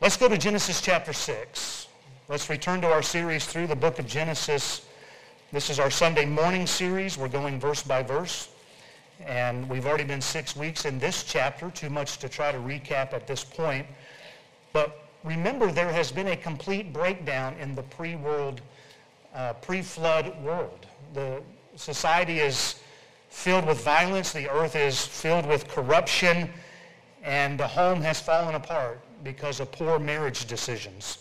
Let's go to Genesis chapter 6. Let's return to our series through the book of Genesis. This is our Sunday morning series. We're going verse by verse. And we've already been six weeks in this chapter, too much to try to recap at this point. But remember, there has been a complete breakdown in the pre-world, uh, pre-flood world. The society is filled with violence. The earth is filled with corruption. And the home has fallen apart because of poor marriage decisions.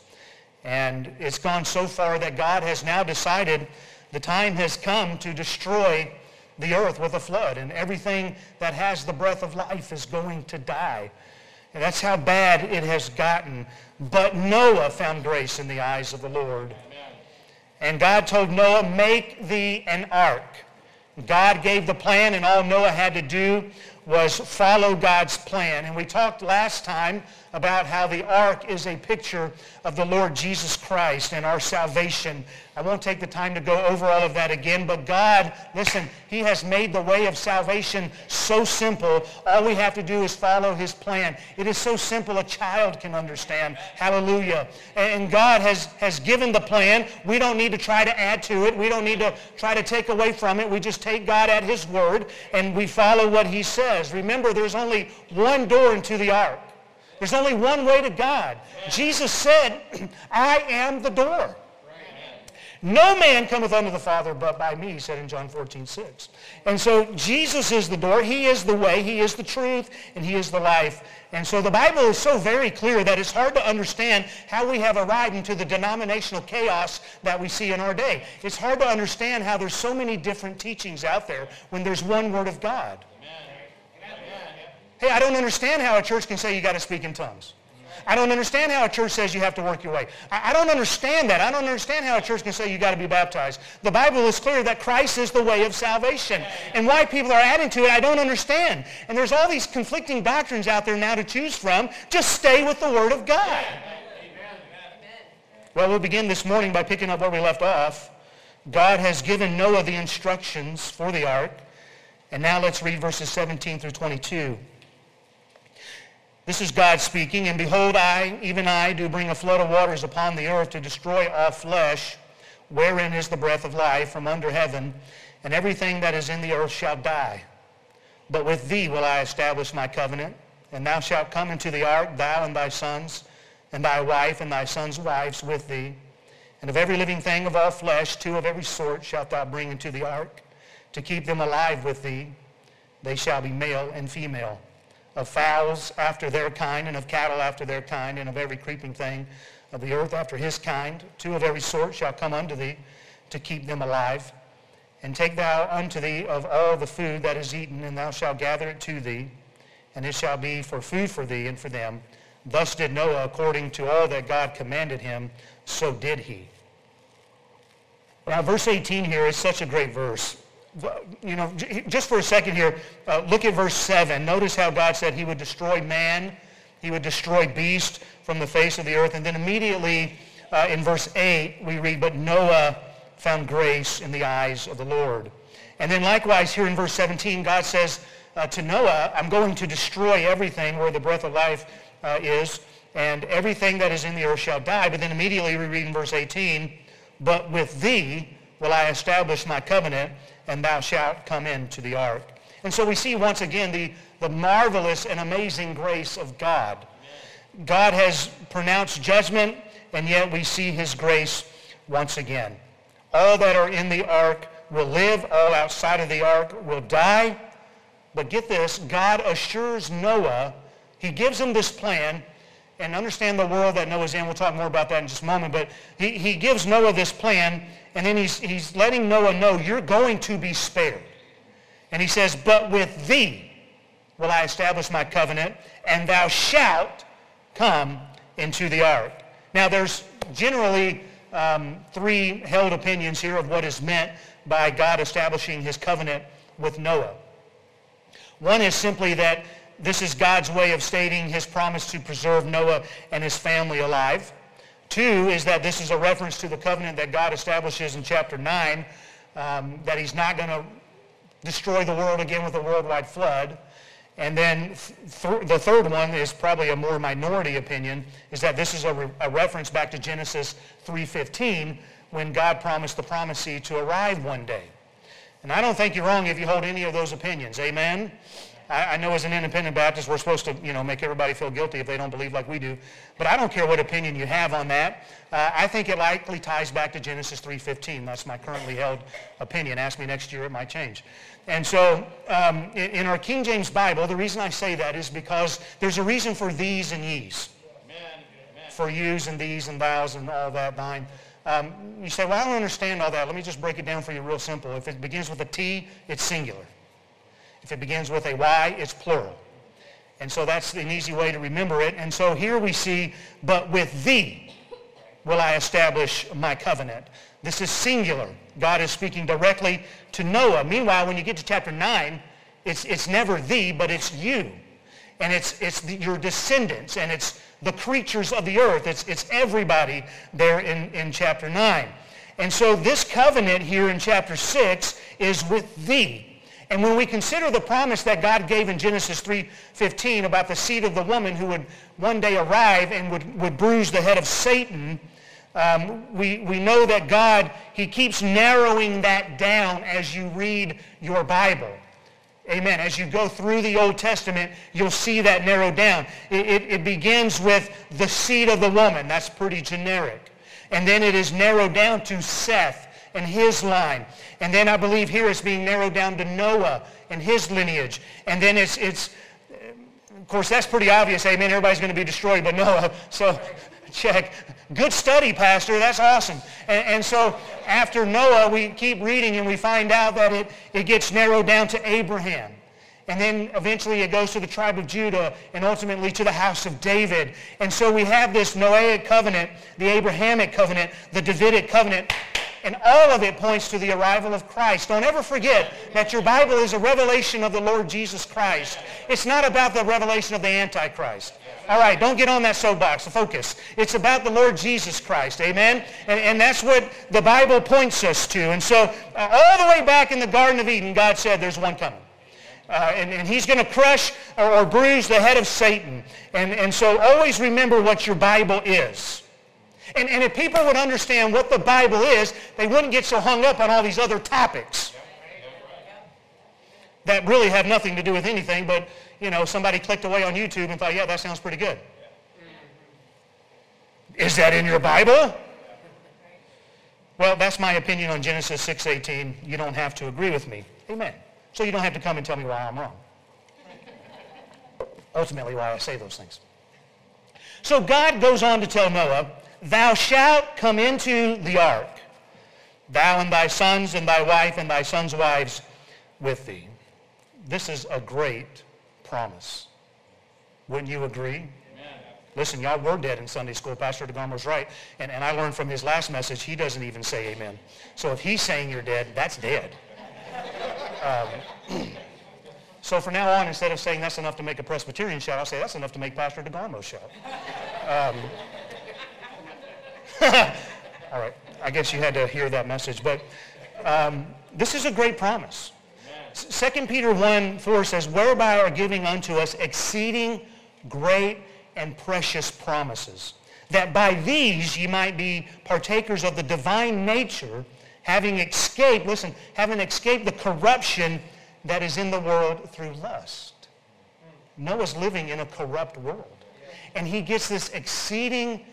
And it's gone so far that God has now decided the time has come to destroy the earth with a flood, and everything that has the breath of life is going to die. And that's how bad it has gotten. But Noah found grace in the eyes of the Lord. And God told Noah, make thee an ark. God gave the plan, and all Noah had to do was follow God's plan. And we talked last time about how the ark is a picture of the Lord Jesus Christ and our salvation. I won't take the time to go over all of that again, but God, listen, he has made the way of salvation so simple. All we have to do is follow his plan. It is so simple a child can understand. Hallelujah. And God has, has given the plan. We don't need to try to add to it. We don't need to try to take away from it. We just take God at his word and we follow what he says. Remember, there's only one door into the ark. There's only one way to God. Jesus said, I am the door. No man cometh unto the Father but by me, he said in John 14, 6. And so Jesus is the door. He is the way. He is the truth. And he is the life. And so the Bible is so very clear that it's hard to understand how we have arrived into the denominational chaos that we see in our day. It's hard to understand how there's so many different teachings out there when there's one word of God. Hey, I don't understand how a church can say you got to speak in tongues. I don't understand how a church says you have to work your way. I, I don't understand that. I don't understand how a church can say you got to be baptized. The Bible is clear that Christ is the way of salvation. And why people are adding to it, I don't understand. And there's all these conflicting doctrines out there now to choose from. Just stay with the Word of God. Well, we'll begin this morning by picking up where we left off. God has given Noah the instructions for the ark. And now let's read verses 17 through 22. This is God speaking, and behold, I, even I, do bring a flood of waters upon the earth to destroy all flesh, wherein is the breath of life from under heaven, and everything that is in the earth shall die. But with thee will I establish my covenant, and thou shalt come into the ark, thou and thy sons, and thy wife and thy sons' wives with thee. And of every living thing of all flesh, two of every sort shalt thou bring into the ark, to keep them alive with thee. They shall be male and female of fowls after their kind, and of cattle after their kind, and of every creeping thing of the earth after his kind. Two of every sort shall come unto thee to keep them alive. And take thou unto thee of all the food that is eaten, and thou shalt gather it to thee, and it shall be for food for thee and for them. Thus did Noah according to all that God commanded him, so did he. Now, verse 18 here is such a great verse you know, just for a second here, uh, look at verse 7. Notice how God said he would destroy man, he would destroy beast from the face of the earth. And then immediately uh, in verse 8, we read, but Noah found grace in the eyes of the Lord. And then likewise here in verse 17, God says uh, to Noah, I'm going to destroy everything where the breath of life uh, is, and everything that is in the earth shall die. But then immediately we read in verse 18, but with thee will I establish my covenant, and thou shalt come into the ark. And so we see once again the, the marvelous and amazing grace of God. God has pronounced judgment, and yet we see his grace once again. All that are in the ark will live. All outside of the ark will die. But get this, God assures Noah, he gives him this plan, and understand the world that Noah's in. We'll talk more about that in just a moment. But he, he gives Noah this plan, and then he's, he's letting Noah know, you're going to be spared. And he says, but with thee will I establish my covenant, and thou shalt come into the ark. Now, there's generally um, three held opinions here of what is meant by God establishing his covenant with Noah. One is simply that this is God's way of stating his promise to preserve Noah and his family alive. Two is that this is a reference to the covenant that God establishes in chapter 9, um, that he's not going to destroy the world again with a worldwide flood. And then th- the third one is probably a more minority opinion, is that this is a, re- a reference back to Genesis 3.15 when God promised the promisee to arrive one day. And I don't think you're wrong if you hold any of those opinions. Amen? I, I know as an independent Baptist, we're supposed to, you know, make everybody feel guilty if they don't believe like we do. But I don't care what opinion you have on that. Uh, I think it likely ties back to Genesis 3.15. That's my currently held opinion. Ask me next year, it might change. And so um, in, in, our King James Bible, the reason I say that is because there's a reason for thees and ye's. For yous and thees and thous and all that, thine. Um, you say, well, I don't understand all that. Let me just break it down for you real simple. If it begins with a T, it's singular. If it begins with a Y, it's plural. And so that's an easy way to remember it. And so here we see, but with thee will I establish my covenant. This is singular. God is speaking directly to Noah. Meanwhile, when you get to chapter 9, it's, it's never thee, but it's you. And it's, it's the, your descendants, and it's the creatures of the earth. It's, it's everybody there in, in chapter 9. And so this covenant here in chapter 6 is with thee. And when we consider the promise that God gave in Genesis 3.15 about the seed of the woman who would one day arrive and would, would bruise the head of Satan, um, we, we know that God, he keeps narrowing that down as you read your Bible. Amen. As you go through the Old Testament, you'll see that narrowed down. It, it, it, begins with the seed of the woman. That's pretty generic. And then it is narrowed down to Seth and his line. And then I believe here it's being narrowed down to Noah and his lineage. And then it's, it's of course, that's pretty obvious. Amen. Everybody's going to be destroyed but Noah. So check. Good study, Pastor. That's awesome. And, and, so after Noah, we keep reading and we find out that it, it gets narrowed down to Abraham. And then eventually it goes to the tribe of Judah and ultimately to the house of David. And so we have this Noahic covenant, the Abrahamic covenant, the Davidic covenant, and all of it points to the arrival of Christ. Don't ever forget that your Bible is a revelation of the Lord Jesus Christ. It's not about the revelation of the Antichrist. All right, don't get on that soapbox. Focus. It's about the Lord Jesus Christ. Amen? And, and that's what the Bible points us to. And so uh, all the way back in the Garden of Eden, God said there's one coming. Uh, and, and, he's going to crush or, or, bruise the head of Satan. And, and so always remember what your Bible is. And, and if people would understand what the Bible is, they wouldn't get so hung up on all these other topics that really have nothing to do with anything, but, you know, somebody clicked away on YouTube and thought, yeah, that sounds pretty good. Is that in your Bible? Well, that's my opinion on Genesis 6.18. You don't have to agree with me. Amen. So you don't have to come and tell me why I'm wrong. Ultimately, why I say those things. So God goes on to tell Noah, Thou shalt come into the ark, thou and thy sons and thy wife and thy sons' wives with thee. This is a great promise. Wouldn't you agree? Listen, y'all were dead in Sunday school. Pastor DeGarmo's right. And, and I learned from his last message, he doesn't even say amen. So if he's saying you're dead, that's dead. Um, so from now on, instead of saying that's enough to make a Presbyterian shout, I'll say that's enough to make Pastor DeGarmo shout. Um, All right. I guess you had to hear that message. But um, this is a great promise. 2 Peter 1, 4 says, Whereby are giving unto us exceeding great and precious promises, that by these ye might be partakers of the divine nature, having escaped, listen, having escaped the corruption that is in the world through lust. Noah's living in a corrupt world. And he gets this exceeding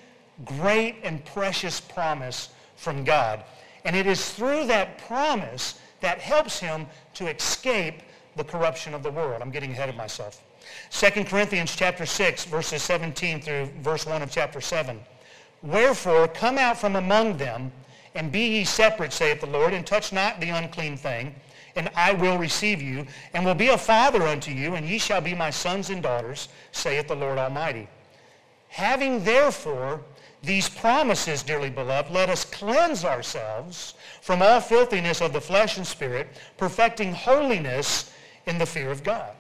great and precious promise from God. And it is through that promise that helps him to escape the corruption of the world. I'm getting ahead of myself. 2 Corinthians chapter 6, verses 17 through verse 1 of chapter 7. Wherefore, come out from among them, and be ye separate, saith the Lord, and touch not the unclean thing, and I will receive you, and will be a father unto you, and ye shall be my sons and daughters, saith the Lord Almighty. Having therefore these promises, dearly beloved, let us cleanse ourselves from all filthiness of the flesh and spirit, perfecting holiness in the fear of God.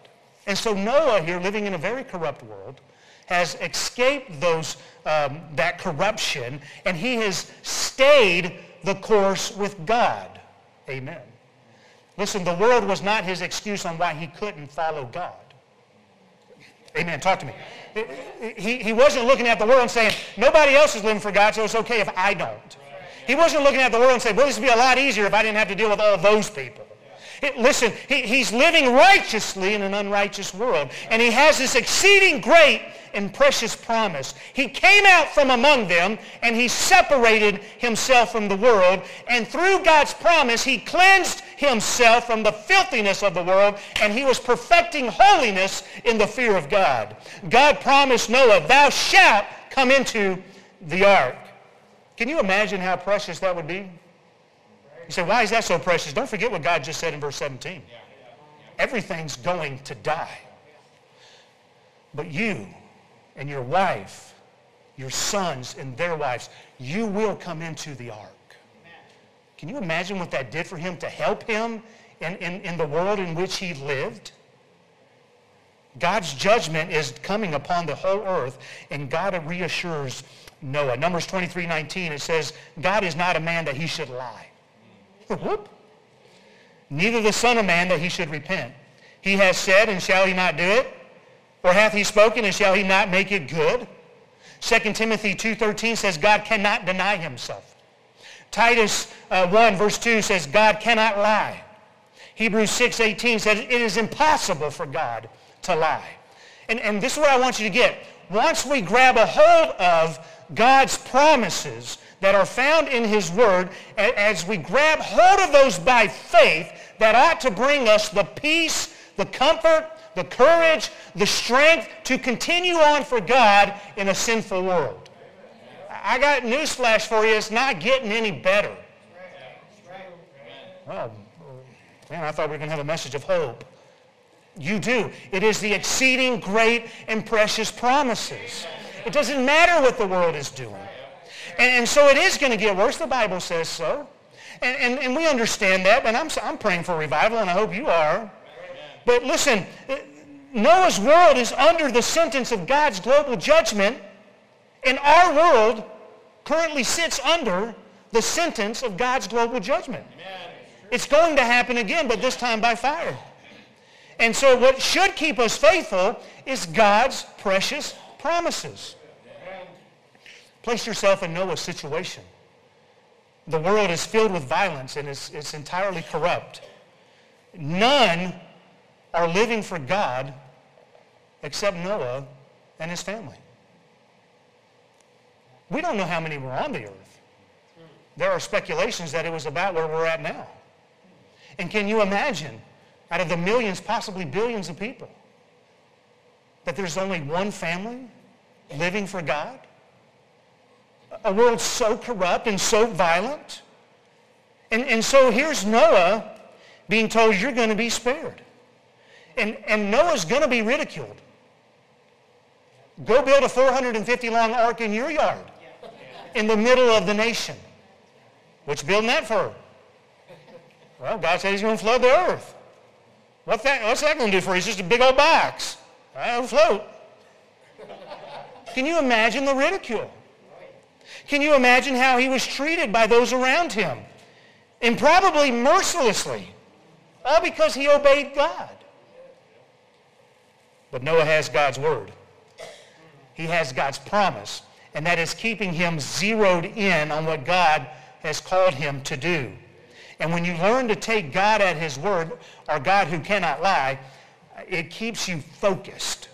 And so Noah here, living in a very corrupt world, has escaped those, um, that corruption, and he has stayed the course with God. Amen. Listen, the world was not his excuse on why he couldn't follow God. Amen. Talk to me. He, he wasn't looking at the world and saying, nobody else is living for God, so it's okay if I don't. He wasn't looking at the world and saying, well, this would be a lot easier if I didn't have to deal with all those people. Listen, he, he's living righteously in an unrighteous world. And he has this exceeding great and precious promise. He came out from among them and he separated himself from the world. And through God's promise, he cleansed himself from the filthiness of the world and he was perfecting holiness in the fear of God. God promised Noah, thou shalt come into the ark. Can you imagine how precious that would be? You say, why is that so precious? Don't forget what God just said in verse 17. Everything's going to die. But you and your wife, your sons and their wives, you will come into the ark. Can you imagine what that did for him to help him in, in, in the world in which he lived? God's judgment is coming upon the whole earth, and God reassures Noah. Numbers 23, 19, it says, God is not a man that he should lie. Neither the Son of Man that he should repent. He has said, and shall he not do it? Or hath he spoken, and shall he not make it good? 2 Timothy 2.13 says God cannot deny himself. Titus uh, 1 verse 2 says God cannot lie. Hebrews 6.18 says it is impossible for God to lie. And, and this is what I want you to get. Once we grab a hold of God's promises that are found in his word, as we grab hold of those by faith, that ought to bring us the peace, the comfort, the courage, the strength to continue on for God in a sinful world. I got newsflash for you. It's not getting any better. Oh, man, I thought we were going to have a message of hope. You do. It is the exceeding great and precious promises. It doesn't matter what the world is doing. And, and so it is going to get worse. The Bible says so. And, and, and we understand that. And I'm, I'm praying for revival, and I hope you are. But listen, Noah's world is under the sentence of God's global judgment, and our world currently sits under the sentence of God's global judgment. It's going to happen again, but this time by fire. And so what should keep us faithful is God's precious promises. Place yourself in Noah's situation. The world is filled with violence and it's, it's entirely corrupt. None are living for God except Noah and his family. We don't know how many were on the earth. There are speculations that it was about where we're at now. And can you imagine, out of the millions, possibly billions of people, that there's only one family living for God? A world so corrupt and so violent? And, and so here's Noah being told, you're going to be spared. And, and Noah's going to be ridiculed. Go build a 450 long ark in your yard in the middle of the nation. What you building that for? Well, God said he's going to flood the earth. What's that, what's that going to do for you? It's just a big old box. It'll float. Can you imagine the ridicule? Can you imagine how he was treated by those around him? And probably mercilessly. All because he obeyed God. But Noah has God's word. He has God's promise. And that is keeping him zeroed in on what God has called him to do. And when you learn to take God at his word, or God who cannot lie, it keeps you focused.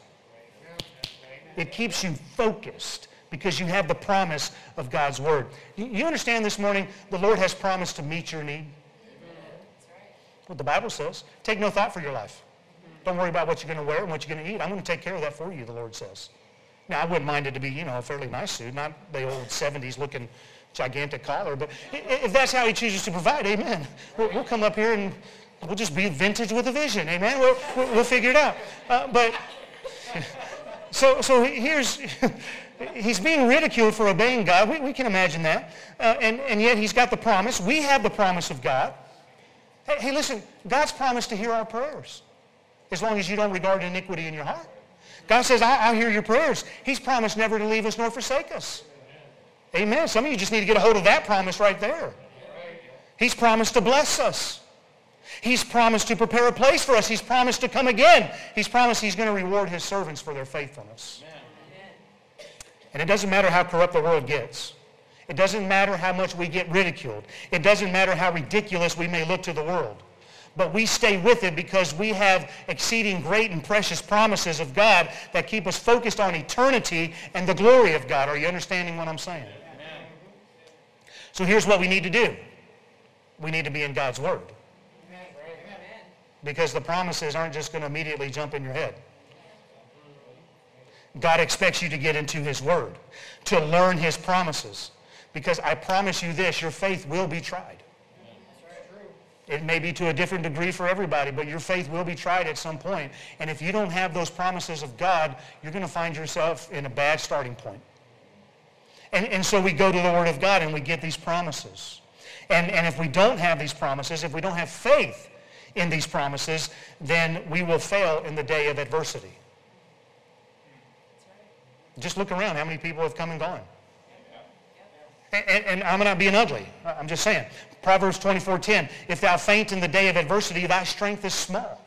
It keeps you focused because you have the promise of God's word. You understand this morning, the Lord has promised to meet your need? What the Bible says. Take no thought for your life. Don't worry about what you're going to wear and what you're going to eat. I'm going to take care of that for you, the Lord says. Now, I wouldn't mind it to be, you know, a fairly nice suit, not the old 70s looking gigantic collar, but if that's how he chooses to provide, amen. We'll, we'll come up here and we'll just be vintage with a vision, amen. We'll, we'll, we'll figure it out. Uh, but, so, so here's, he's being ridiculed for obeying God. We, we can imagine that. Uh, and, and yet he's got the promise. We have the promise of God. Hey, hey, listen, God's promised to hear our prayers as long as you don't regard iniquity in your heart. God says, I, will hear your prayers. He's promised never to leave us nor forsake us. Amen. Some of you just need to get a hold of that promise right there. He's promised to bless us. He's promised to prepare a place for us. He's promised to come again. He's promised he's going to reward his servants for their faithfulness. Amen. And it doesn't matter how corrupt the world gets. It doesn't matter how much we get ridiculed. It doesn't matter how ridiculous we may look to the world. But we stay with it because we have exceeding great and precious promises of God that keep us focused on eternity and the glory of God. Are you understanding what I'm saying? Amen. So here's what we need to do. We need to be in God's Word. Because the promises aren't just going to immediately jump in your head. God expects you to get into his word, to learn his promises. Because I promise you this, your faith will be tried. It may be to a different degree for everybody, but your faith will be tried at some point. And if you don't have those promises of God, you're going to find yourself in a bad starting point. And, and so we go to the Word of God and we get these promises. And, and if we don't have these promises, if we don't have faith in these promises, then we will fail in the day of adversity. Just look around. How many people have come and gone? And, and, I'm not being ugly. I'm just saying. Proverbs 24.10, if thou faint in the day of adversity, thy strength is small.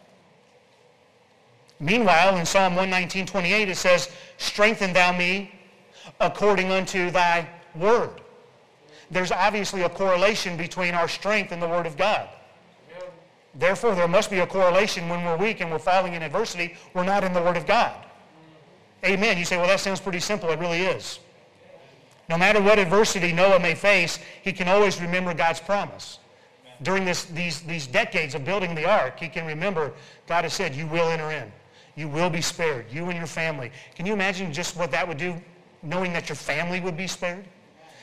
Meanwhile, in Psalm 119.28, it says, strengthen thou me according unto thy word. There's obviously a correlation between our strength and the word of God. Therefore, there must be a correlation when we're weak and we're falling in adversity. We're not in the word of God. Amen. You say, well, that sounds pretty simple. It really is. No matter what adversity Noah may face, he can always remember God's promise. During this, these, these decades of building the ark, he can remember God has said, you will enter in. You will be spared, you and your family. Can you imagine just what that would do, knowing that your family would be spared?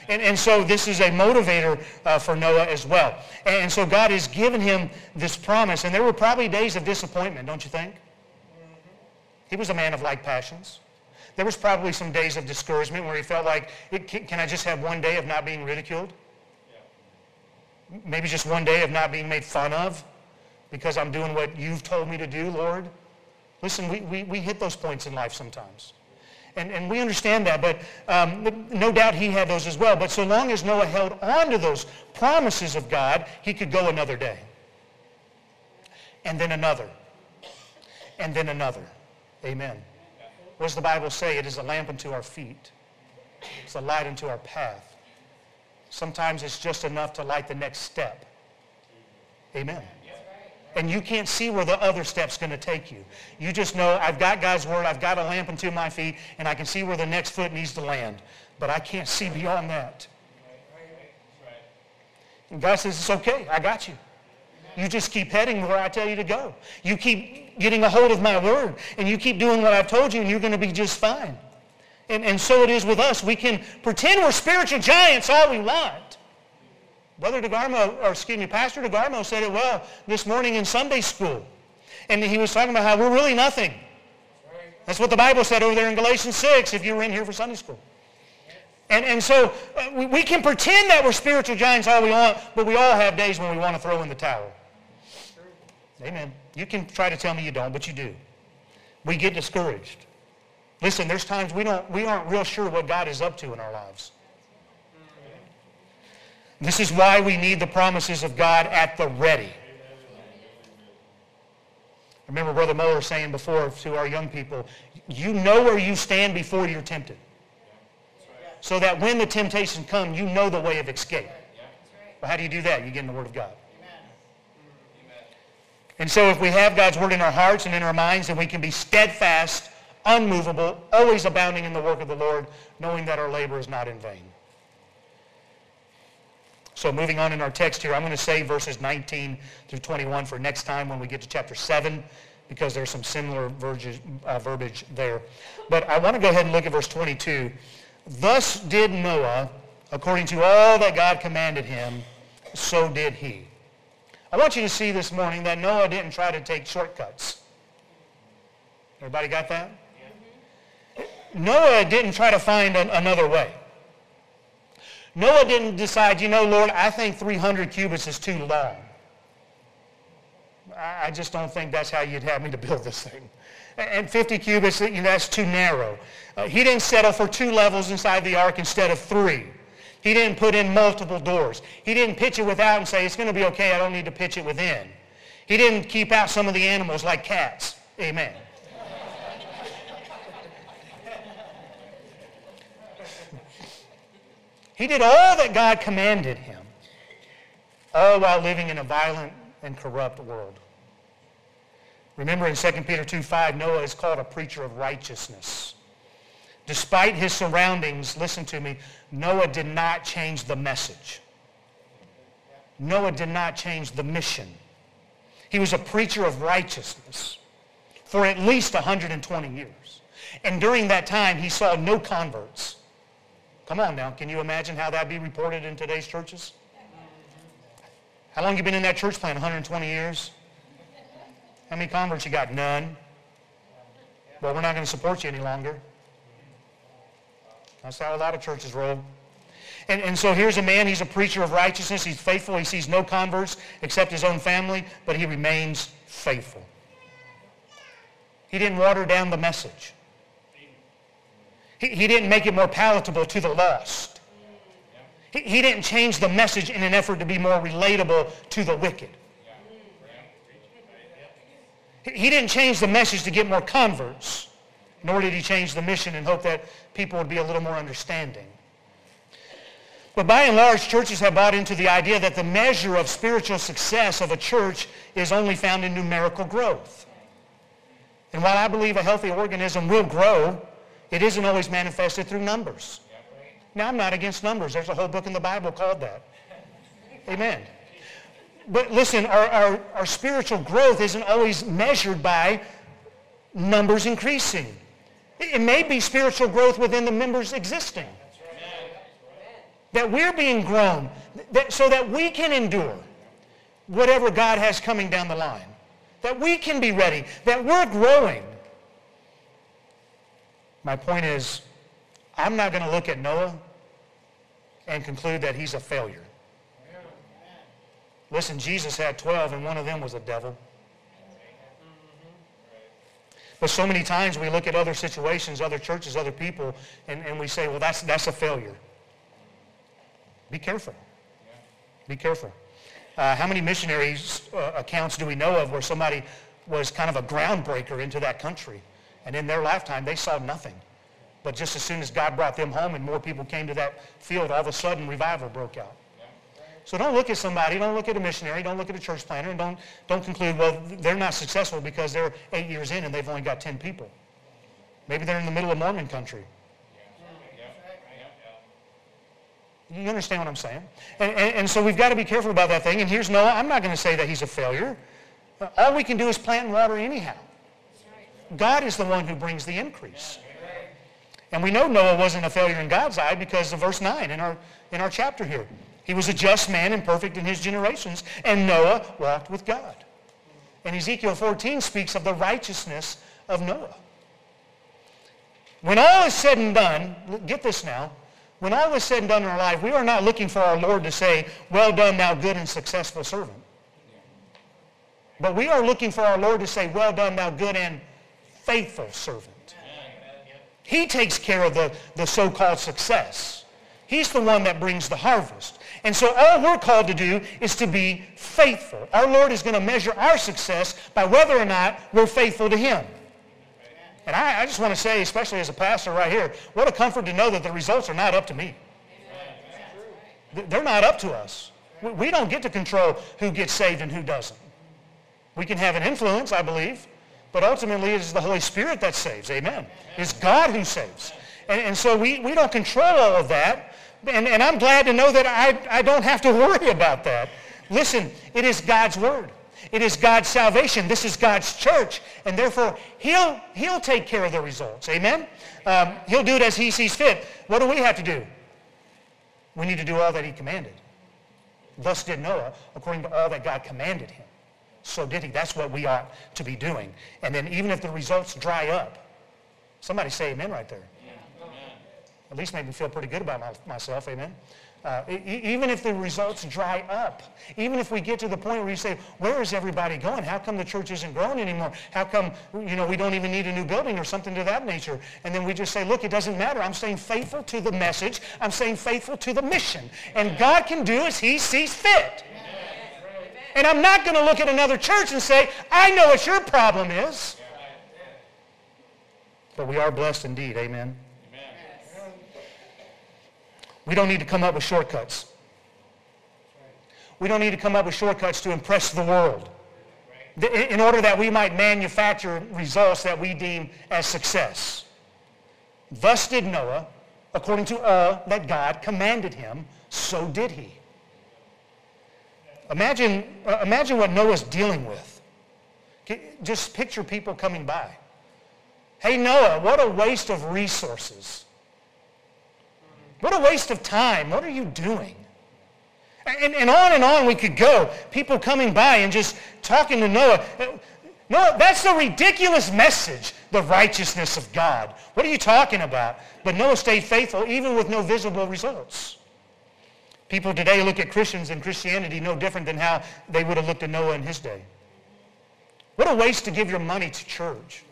And, and so this is a motivator uh, for Noah as well. And so God has given him this promise. And there were probably days of disappointment, don't you think? He was a man of like passions. There was probably some days of discouragement where he felt like, can I just have one day of not being ridiculed? Maybe just one day of not being made fun of because I'm doing what you've told me to do, Lord. Listen, we, we, we hit those points in life sometimes. And, and we understand that, but um, no doubt he had those as well. But so long as Noah held on to those promises of God, he could go another day. And then another. And then another. Amen. What does the Bible say? It is a lamp unto our feet. It's a light unto our path. Sometimes it's just enough to light the next step. Amen. And you can't see where the other step's going to take you. You just know, I've got God's word, I've got a lamp unto my feet, and I can see where the next foot needs to land. But I can't see beyond that. And God says, it's okay, I got you. You just keep heading where I tell you to go. You keep getting a hold of my word, and you keep doing what I've told you, and you're going to be just fine. And, and so it is with us. We can pretend we're spiritual giants all we want. Brother DeGarmo, or excuse me, Pastor DeGarmo said it well this morning in Sunday school. And he was talking about how we're really nothing. That's what the Bible said over there in Galatians 6 if you were in here for Sunday school. And, and so uh, we, we can pretend that we're spiritual giants all we want, but we all have days when we want to throw in the towel. Amen. You can try to tell me you don't, but you do. We get discouraged. Listen, there's times we, don't, we aren't real sure what God is up to in our lives. This is why we need the promises of God at the ready. I remember Brother Moeller saying before to our young people, you know where you stand before you're tempted. So that when the temptation comes, you know the way of escape. Well, how do you do that? You get in the Word of God. And so if we have God's word in our hearts and in our minds, then we can be steadfast, unmovable, always abounding in the work of the Lord, knowing that our labor is not in vain. So moving on in our text here, I'm going to save verses 19 through 21 for next time when we get to chapter 7 because there's some similar uh, verbiage there. But I want to go ahead and look at verse 22. Thus did Noah, according to all that God commanded him, so did he. I want you to see this morning that Noah didn't try to take shortcuts. Everybody got that? Noah didn't try to find an, another way. Noah didn't decide, you know, Lord, I think 300 cubits is too long. I just don't think that's how you'd have me to build this thing. And 50 cubits, you know, that's too narrow. Uh, he didn't settle for two levels inside the ark instead of three. He didn't put in multiple doors. He didn't pitch it without and say, it's going to be okay, I don't need to pitch it within. He didn't keep out some of the animals like cats. Amen. he did all that God commanded him, all while living in a violent and corrupt world. Remember in 2 Peter 2, 5, Noah is called a preacher of righteousness. Despite his surroundings, listen to me, Noah did not change the message. Noah did not change the mission. He was a preacher of righteousness for at least 120 years. And during that time, he saw no converts. Come on now, can you imagine how that'd be reported in today's churches? How long you been in that church plan? 120 years? How many converts you got? None. Well, we're not going to support you any longer. That's how a lot of churches roll. And, and so here's a man, he's a preacher of righteousness. He's faithful. He sees no converts except his own family, but he remains faithful. He didn't water down the message. He, he didn't make it more palatable to the lost. He, he didn't change the message in an effort to be more relatable to the wicked. He didn't change the message to get more converts, nor did he change the mission and hope that people would be a little more understanding. But by and large, churches have bought into the idea that the measure of spiritual success of a church is only found in numerical growth. And while I believe a healthy organism will grow, it isn't always manifested through numbers. Now, I'm not against numbers. There's a whole book in the Bible called that. Amen. But listen, our, our, our spiritual growth isn't always measured by numbers increasing. It may be spiritual growth within the members existing. That we're being grown that, so that we can endure whatever God has coming down the line. That we can be ready. That we're growing. My point is, I'm not going to look at Noah and conclude that he's a failure. Listen, Jesus had 12 and one of them was a devil. But so many times we look at other situations, other churches, other people, and, and we say, well, that's, that's a failure. Be careful. Be careful. Uh, how many missionaries uh, accounts do we know of where somebody was kind of a groundbreaker into that country? And in their lifetime, they saw nothing. But just as soon as God brought them home and more people came to that field, all of a sudden revival broke out. So don't look at somebody, don't look at a missionary, don't look at a church planter, and don't, don't conclude, well, they're not successful because they're eight years in and they've only got 10 people. Maybe they're in the middle of Mormon country. You understand what I'm saying? And, and, and so we've got to be careful about that thing. And here's Noah. I'm not going to say that he's a failure. Uh, all we can do is plant and water anyhow. God is the one who brings the increase. And we know Noah wasn't a failure in God's eye because of verse 9 in our, in our chapter here. He was a just man and perfect in his generations, and Noah walked with God. And Ezekiel 14 speaks of the righteousness of Noah. When all is said and done, get this now, when all is said and done in our life, we are not looking for our Lord to say, well done, thou good and successful servant. But we are looking for our Lord to say, well done, thou good and faithful servant. He takes care of the, the so-called success. He's the one that brings the harvest. And so all we're called to do is to be faithful. Our Lord is going to measure our success by whether or not we're faithful to him. And I, I, just want to say, especially as a pastor right here, what a comfort to know that the results are not up to me. They're not up to us. We don't get to control who gets saved and who doesn't. We can have an influence, I believe, but ultimately it is the Holy Spirit that saves. Amen. It's God who saves. And, and so we, we don't control all of that. And, and I'm glad to know that I, I don't have to worry about that. Listen, it is God's word. It is God's salvation. This is God's church. And therefore, he'll, he'll take care of the results. Amen? Um, he'll do it as he sees fit. What do we have to do? We need to do all that he commanded. Thus did Noah, according to all that God commanded him. So did he. That's what we ought to be doing. And then even if the results dry up, somebody say amen right there at least made me feel pretty good about my, myself, amen? Uh, e- even if the results dry up, even if we get to the point where you say, where is everybody going? How come the church isn't growing anymore? How come, you know, we don't even need a new building or something to that nature? And then we just say, look, it doesn't matter. I'm staying faithful to the message. I'm staying faithful to the mission. And God can do as he sees fit. And I'm not going to look at another church and say, I know what your problem is. But we are blessed indeed. Amen. Amen. We don't need to come up with shortcuts. We don't need to come up with shortcuts to impress the world in order that we might manufacture results that we deem as success. Thus did Noah, according to all that God commanded him, so did he. Imagine, uh, imagine what Noah's dealing with. Just picture people coming by. Hey, Noah, what a waste of resources. What a waste of time. What are you doing? And, and on and on we could go. People coming by and just talking to Noah. No, that's a ridiculous message, the righteousness of God. What are you talking about? But Noah stayed faithful even with no visible results. People today look at Christians and Christianity no different than how they would have looked at Noah in his day. What a waste to give your money to church.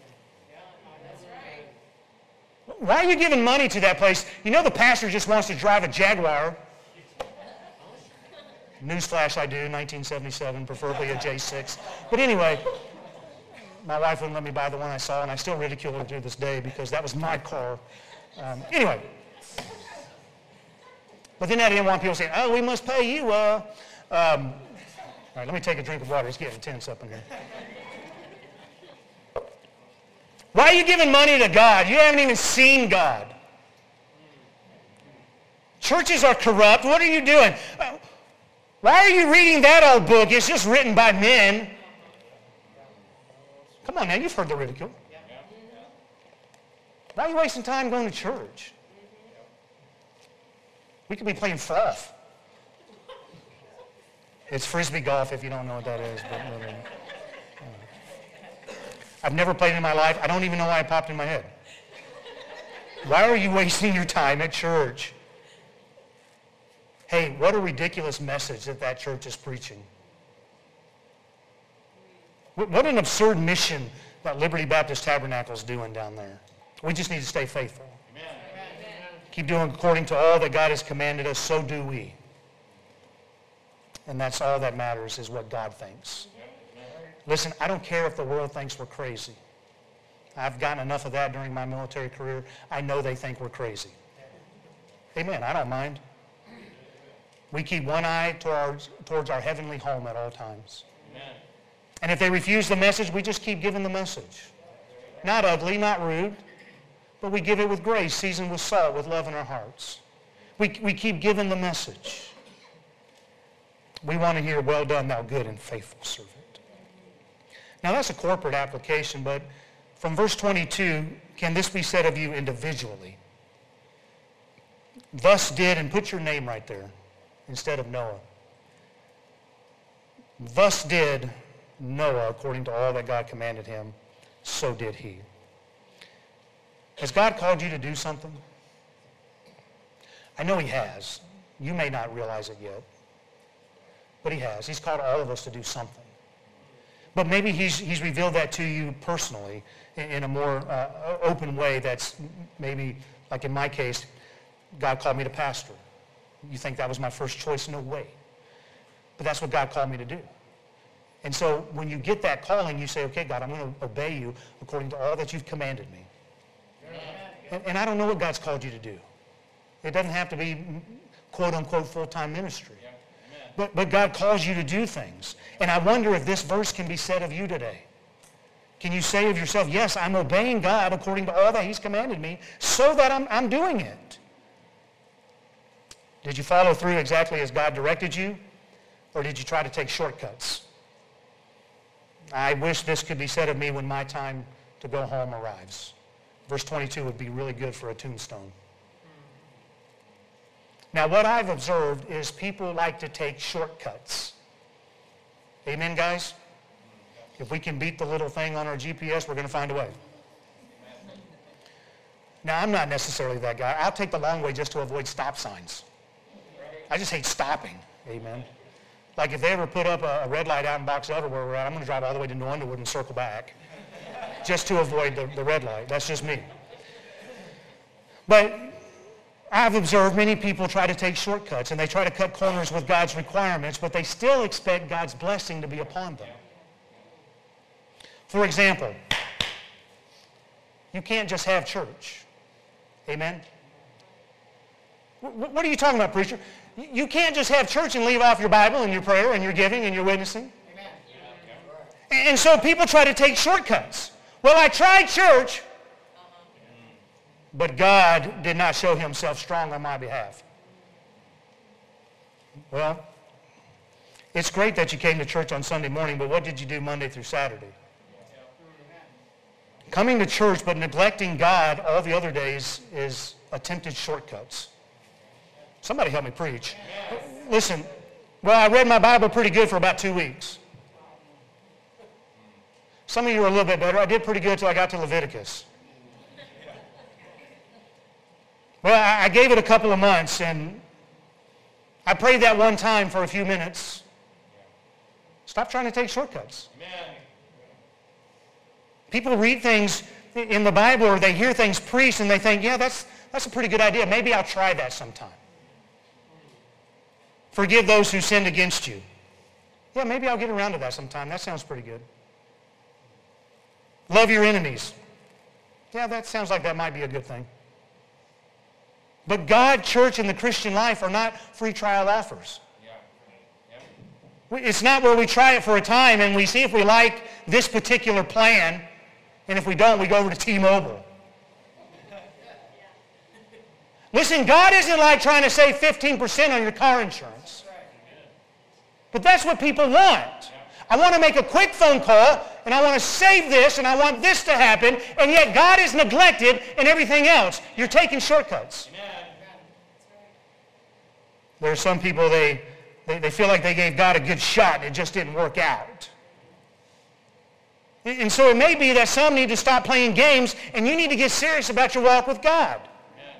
Why are you giving money to that place? You know the pastor just wants to drive a Jaguar. Newsflash, I do, 1977, preferably a J6. But anyway, my wife wouldn't let me buy the one I saw, and I still ridicule her to this day because that was my car. Um, anyway, but then I didn't want people saying, oh, we must pay you. Uh. Um, all right, let me take a drink of water. It's getting tense up in here. Why are you giving money to God? You haven't even seen God. Churches are corrupt. What are you doing? Why are you reading that old book? It's just written by men. Come on now, you've heard the ridicule. Why are you wasting time going to church? We could be playing golf. It's frisbee golf if you don't know what that is. But uh, I've never played in my life. I don't even know why it popped in my head. Why are you wasting your time at church? Hey, what a ridiculous message that that church is preaching. What an absurd mission that Liberty Baptist Tabernacle is doing down there. We just need to stay faithful keep doing according to all that God has commanded us, so do we. And that's all that matters is what God thinks. Listen, I don't care if the world thinks we're crazy. I've gotten enough of that during my military career. I know they think we're crazy. Amen. I don't mind. We keep one eye towards, towards our heavenly home at all times. Amen. And if they refuse the message, we just keep giving the message. Not ugly, not rude, but we give it with grace, seasoned with salt, with love in our hearts. We, we keep giving the message. We want to hear, well done, thou good and faithful servant. Now that's a corporate application, but from verse 22, can this be said of you individually? Thus did, and put your name right there instead of Noah. Thus did Noah, according to all that God commanded him, so did he. Has God called you to do something? I know he has. You may not realize it yet. But he has. He's called all of us to do something. But maybe he's, he's revealed that to you personally in, in a more uh, open way that's maybe, like in my case, God called me to pastor. You think that was my first choice? No way. But that's what God called me to do. And so when you get that calling, you say, okay, God, I'm going to obey you according to all that you've commanded me. And, and I don't know what God's called you to do. It doesn't have to be quote unquote full-time ministry. But, but God calls you to do things. And I wonder if this verse can be said of you today. Can you say of yourself, yes, I'm obeying God according to all that he's commanded me so that I'm, I'm doing it? Did you follow through exactly as God directed you? Or did you try to take shortcuts? I wish this could be said of me when my time to go home arrives. Verse 22 would be really good for a tombstone. Now, what I've observed is people like to take shortcuts. Amen, guys? If we can beat the little thing on our GPS, we're going to find a way. Now, I'm not necessarily that guy. I'll take the long way just to avoid stop signs. I just hate stopping. Amen. Like if they ever put up a, red light out in Box Elder where we're at, I'm going to drive all the way to New Underwood and circle back just to avoid the, the red light. That's just me. But I've observed many people try to take shortcuts and they try to cut corners with God's requirements, but they still expect God's blessing to be upon them. For example, you can't just have church. Amen? What are you talking about, preacher? You can't just have church and leave off your Bible and your prayer and your giving and your witnessing. Amen. And so people try to take shortcuts. Well, I tried church, but God did not show himself strong on my behalf. Well, it's great that you came to church on Sunday morning, but what did you do Monday through Saturday? Coming to church but neglecting God all the other days is attempted shortcuts. Somebody help me preach. Listen, well, I read my Bible pretty good for about two weeks. Some of you are a little bit better. I did pretty good until I got to Leviticus. Well, I gave it a couple of months, and I prayed that one time for a few minutes. Stop trying to take shortcuts. Amen. People read things in the Bible or they hear things preached and they think, yeah, that's, that's a pretty good idea. Maybe I'll try that sometime. Forgive those who sinned against you. Yeah, maybe I'll get around to that sometime. That sounds pretty good. Love your enemies. Yeah, that sounds like that might be a good thing. But God, church, and the Christian life are not free trial offers. It's not where we try it for a time and we see if we like this particular plan, and if we don't, we go over to T-Mobile. Listen, God isn't like trying to save 15% on your car insurance. But that's what people want. I want to make a quick phone call, and I want to save this, and I want this to happen, and yet God is neglected in everything else. You're taking shortcuts. There are some people, they, they, they feel like they gave God a good shot and it just didn't work out. And so it may be that some need to stop playing games and you need to get serious about your walk with God. Amen.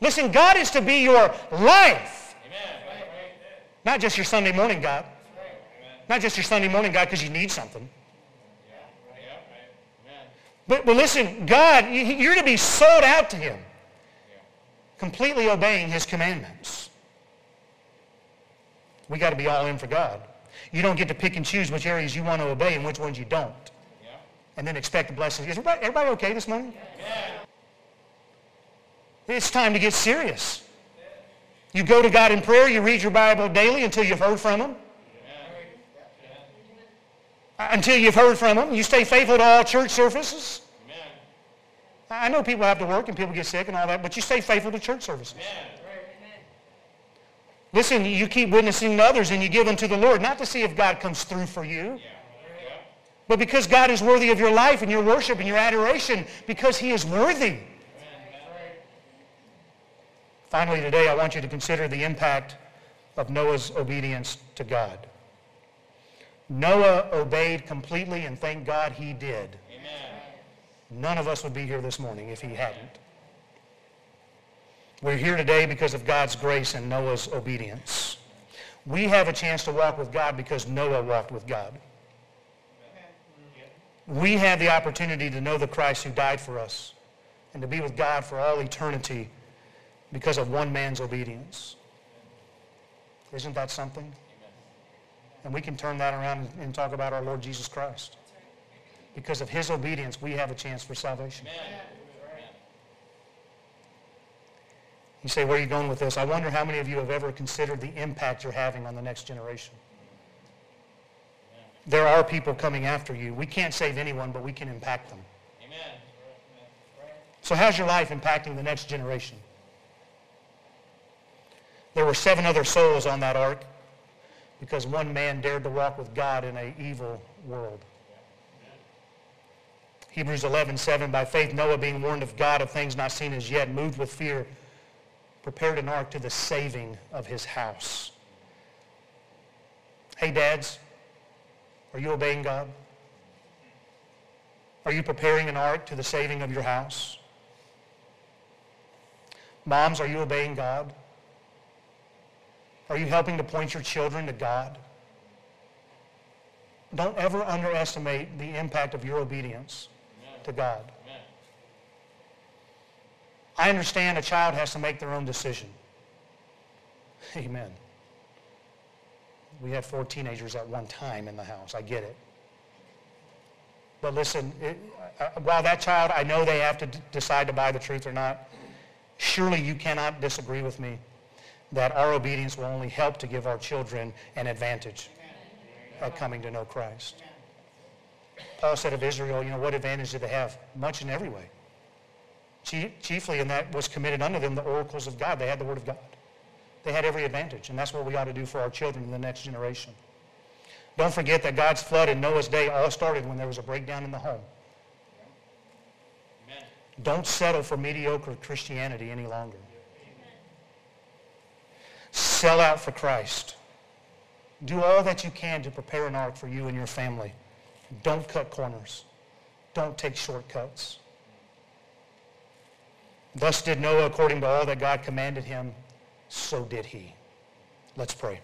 Listen, God is to be your life. Amen. Not just your Sunday morning God. Not just your Sunday morning God because you need something. But, but listen, God, you're to be sold out to him completely obeying his commandments. We got to be all in for God. You don't get to pick and choose which areas you want to obey and which ones you don't. Yeah. And then expect the blessings. Is everybody, everybody okay this morning? Yeah. It's time to get serious. You go to God in prayer, you read your Bible daily until you've heard from him. Until you've heard from him. You stay faithful to all church services. I know people have to work and people get sick and all that, but you stay faithful to church services. Amen. Listen, you keep witnessing to others and you give unto the Lord, not to see if God comes through for you, but because God is worthy of your life and your worship and your adoration, because he is worthy. Finally, today, I want you to consider the impact of Noah's obedience to God. Noah obeyed completely, and thank God he did. None of us would be here this morning if he hadn't. We're here today because of God's grace and Noah's obedience. We have a chance to walk with God because Noah walked with God. We have the opportunity to know the Christ who died for us and to be with God for all eternity because of one man's obedience. Isn't that something? And we can turn that around and talk about our Lord Jesus Christ. Because of his obedience, we have a chance for salvation. Amen. You say, where are you going with this? I wonder how many of you have ever considered the impact you're having on the next generation. There are people coming after you. We can't save anyone, but we can impact them. Amen. So how's your life impacting the next generation? There were seven other souls on that ark because one man dared to walk with God in an evil world. Hebrews 11, 7, by faith Noah being warned of God of things not seen as yet, moved with fear, prepared an ark to the saving of his house. Hey dads, are you obeying God? Are you preparing an ark to the saving of your house? Moms, are you obeying God? Are you helping to point your children to God? Don't ever underestimate the impact of your obedience to God. I understand a child has to make their own decision. Amen. We had four teenagers at one time in the house. I get it. But listen, it, uh, while that child, I know they have to d- decide to buy the truth or not, surely you cannot disagree with me that our obedience will only help to give our children an advantage of coming to know Christ. Paul said of Israel, you know, what advantage did they have? Much in every way. Chiefly in that was committed unto them the oracles of God. They had the Word of God. They had every advantage, and that's what we ought to do for our children in the next generation. Don't forget that God's flood in Noah's day all started when there was a breakdown in the home. Amen. Don't settle for mediocre Christianity any longer. Amen. Sell out for Christ. Do all that you can to prepare an ark for you and your family. Don't cut corners. Don't take shortcuts. Thus did Noah according to all that God commanded him, so did he. Let's pray.